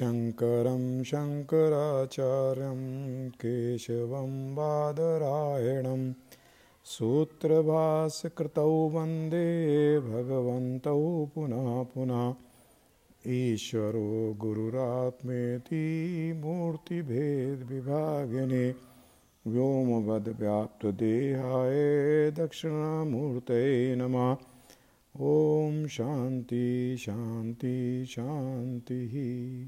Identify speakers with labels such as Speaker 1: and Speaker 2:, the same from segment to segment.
Speaker 1: शङ्करं शङ्कराचार्यं केशवं बादरायणं सूत्रभासकृतौ वन्दे भगवन्तौ पुनः पुनः ईश्वरो गुरुरात्मेति मूर्तिभेदविभागिने व्योमवद्व्याप्तदेहाय दक्षिणामूर्तये नमः। ॐ शान्ति शान्ति, शान्तिः।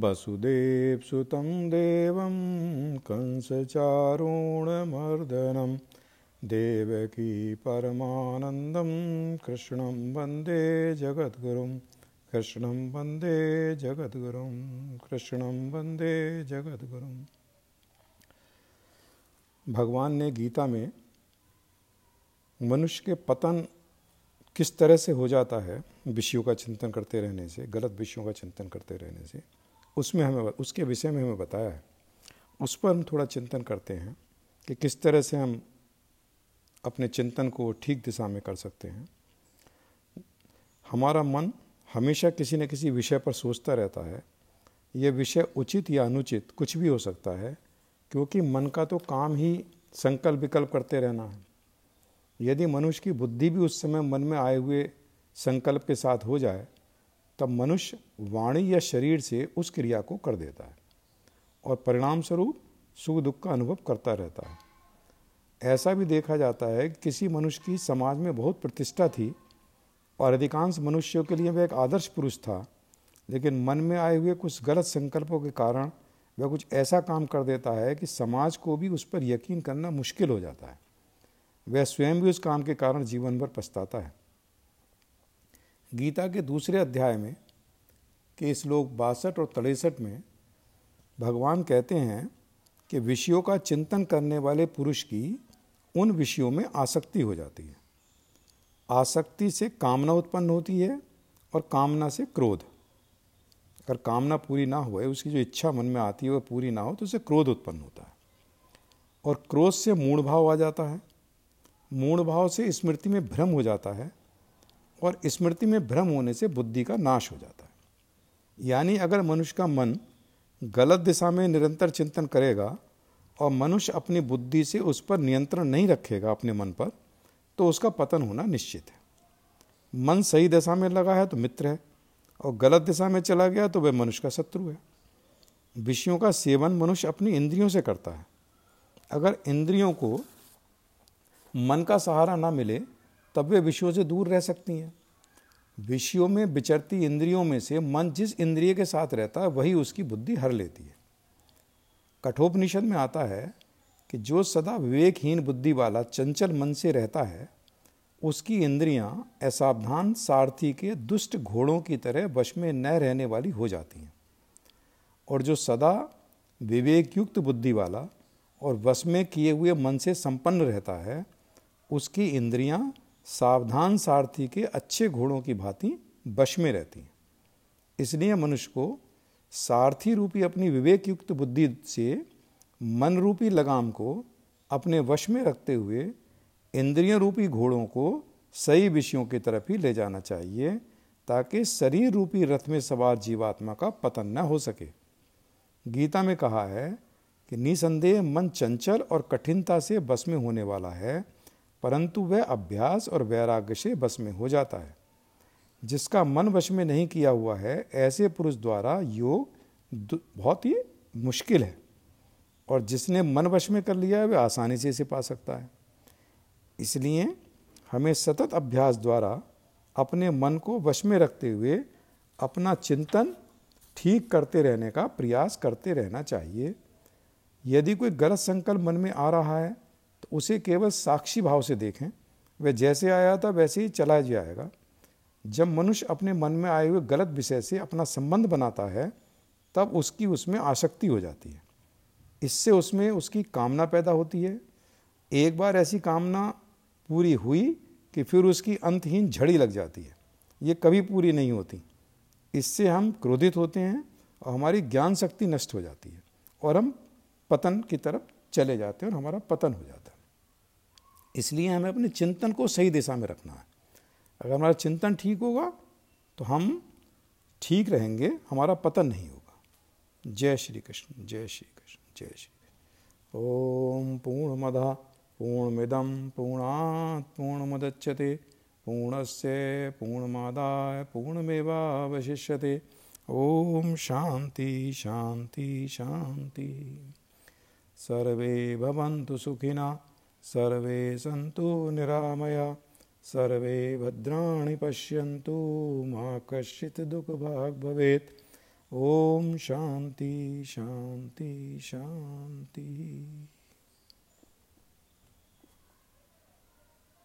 Speaker 1: वसुदेवसुतं देवं, कंसचारूणमर्दनं, देवकी परमानन्दं, कृष्णं वंदे जगद्गुरुं, कृष्णं वंदे जगद्गुरुं, कृष्णं वंदे जगद्गुरुं। भगवान ने गीता में मनुष्य के पतन किस तरह से हो जाता है, विषयों का चिंतन करते रहने से, गलत विषयों का चिंतन करते रहने से, उसमें हमें उसके विषय में हमें बताया है। उस पर हम थोड़ा चिंतन करते हैं कि किस तरह से हम अपने चिंतन को ठीक दिशा में कर सकते हैं। हमारा मन हमेशा किसी न किसी विषय पर सोचता रहता है। यह विषय उचित या अनुचित कुछ भी हो सकता है क्योंकि मन का तो काम ही संकल्प विकल्प करते रहना है। यदि मनुष्य की बुद्धि भी उस समय मन में आए हुए संकल्प के साथ हो जाए, तब मनुष्य वाणी या शरीर से उस क्रिया को कर देता है और परिणाम स्वरूप सुख दुख का अनुभव करता रहता है। ऐसा भी देखा जाता है कि किसी मनुष्य की समाज में बहुत प्रतिष्ठा थी और अधिकांश मनुष्यों के लिए वह एक आदर्श पुरुष था, लेकिन मन में आए हुए कुछ गलत संकल्पों के कारण वह कुछ ऐसा काम कर देता है कि समाज को भी उस पर यकीन करना मुश्किल हो जाता है। वह स्वयं भी उस काम के कारण जीवन भर पछताता है। गीता के दूसरे अध्याय में के श्लोक बासठ और तिरसठ में भगवान कहते हैं कि विषयों का चिंतन करने वाले पुरुष की उन विषयों में आसक्ति हो जाती है। आसक्ति से कामना उत्पन्न होती है और कामना से क्रोध। अगर कामना पूरी ना हो उसकी जो इच्छा मन में आती है वह पूरी ना हो तो उसे क्रोध उत्पन्न होता है। और क्रोध से मूढ़ भाव आ जाता है। मूढ़ भाव से स्मृति में भ्रम हो जाता है और स्मृति में भ्रम होने से बुद्धि का नाश हो जाता है। यानी अगर मनुष्य का मन गलत दिशा में निरंतर चिंतन करेगा और मनुष्य अपनी बुद्धि से उस पर नियंत्रण नहीं रखेगा अपने मन पर तो उसका पतन होना निश्चित है। मन सही दिशा में लगा है तो मित्र है। और गलत दिशा में चला गया तो वह मनुष्य का शत्रु है। विषयों का सेवन मनुष्य अपनी इंद्रियों से करता है। अगर इंद्रियों को मन का सहारा ना मिले, तब वे विषयों से दूर रह सकती हैं। विषयों में विचरती इंद्रियों में से मन जिस इंद्रिय के साथ रहता है वही उसकी बुद्धि हर लेती है। कठोपनिषद में आता है कि जो सदा विवेकहीन बुद्धि वाला चंचल मन से रहता है उसकी इंद्रियाँ असावधान सारथी के दुष्ट घोड़ों की तरह वश में न रहने वाली हो जाती हैं। और जो सदा विवेकयुक्त बुद्धि वाला और वश में किए हुए मन से संपन्न रहता है, उसकी इंद्रियाँ सावधान सारथी के अच्छे घोड़ों की भांति वश में रहती हैं। इसलिए मनुष्य को सारथी रूपी अपनी विवेकयुक्त बुद्धि से मन रूपी लगाम को अपने वश में रखते हुए इंद्रिय रूपी घोड़ों को सही विषयों की तरफ़ ही ले जाना चाहिए, ताकि शरीर रूपी रथ में सवार जीवात्मा का पतन न हो सके। गीता में कहा है कि निसंदेह मन चंचल और कठिनता से बस में होने वाला है, परंतु वह अभ्यास और वैराग्य से बस में हो जाता है। जिसका मन वश में नहीं किया हुआ है, ऐसे पुरुष द्वारा योग बहुत ही मुश्किल है, और जिसने मन वश में कर लिया है, वह आसानी से इसे पा सकता है। इसलिए हमें सतत अभ्यास द्वारा अपने मन को वश में रखते हुए अपना चिंतन ठीक करते रहने का प्रयास करते रहना चाहिए। यदि कोई गलत संकल्प मन में आ रहा है तो उसे केवल साक्षी भाव से देखें। वह जैसे आया था, वैसे ही चला जाएगा। जब मनुष्य अपने मन में आए हुए गलत विषय से अपना संबंध बनाता है, तब उसकी उसमें आसक्ति हो जाती है। इससे उसमें उसकी कामना पैदा होती है। एक बार ऐसी कामना पूरी हुई कि फिर उसकी अंतहीन झड़ी लग जाती है। ये कभी पूरी नहीं होती। इससे हम क्रोधित होते हैं और हमारी ज्ञान शक्ति नष्ट हो जाती है और हम पतन की तरफ़ चले जाते हैं और हमारा पतन हो जाता है। इसलिए हमें अपने चिंतन को सही दिशा में रखना है। अगर हमारा चिंतन ठीक होगा तो हम ठीक रहेंगे, हमारा पतन नहीं होगा। जय श्री कृष्ण, जय श्री कृष्ण, जय श्री कृष्ण। ओम पूर्णमद पूर्णात् पूर्णमुदच्यते पूर्णस्य पूर्णमादाय पूर्णमेवावशिष्यते। ओम शांति शांति शांति सर्वे भवन्तु सुखिना, सर्वे सन्तु निरामया, सर्वे भद्राणि पश्यन्तु, मा कश्चित् दुःखभाग् भवेत्। ॐ शान्ति शान्ति, शान्तिः।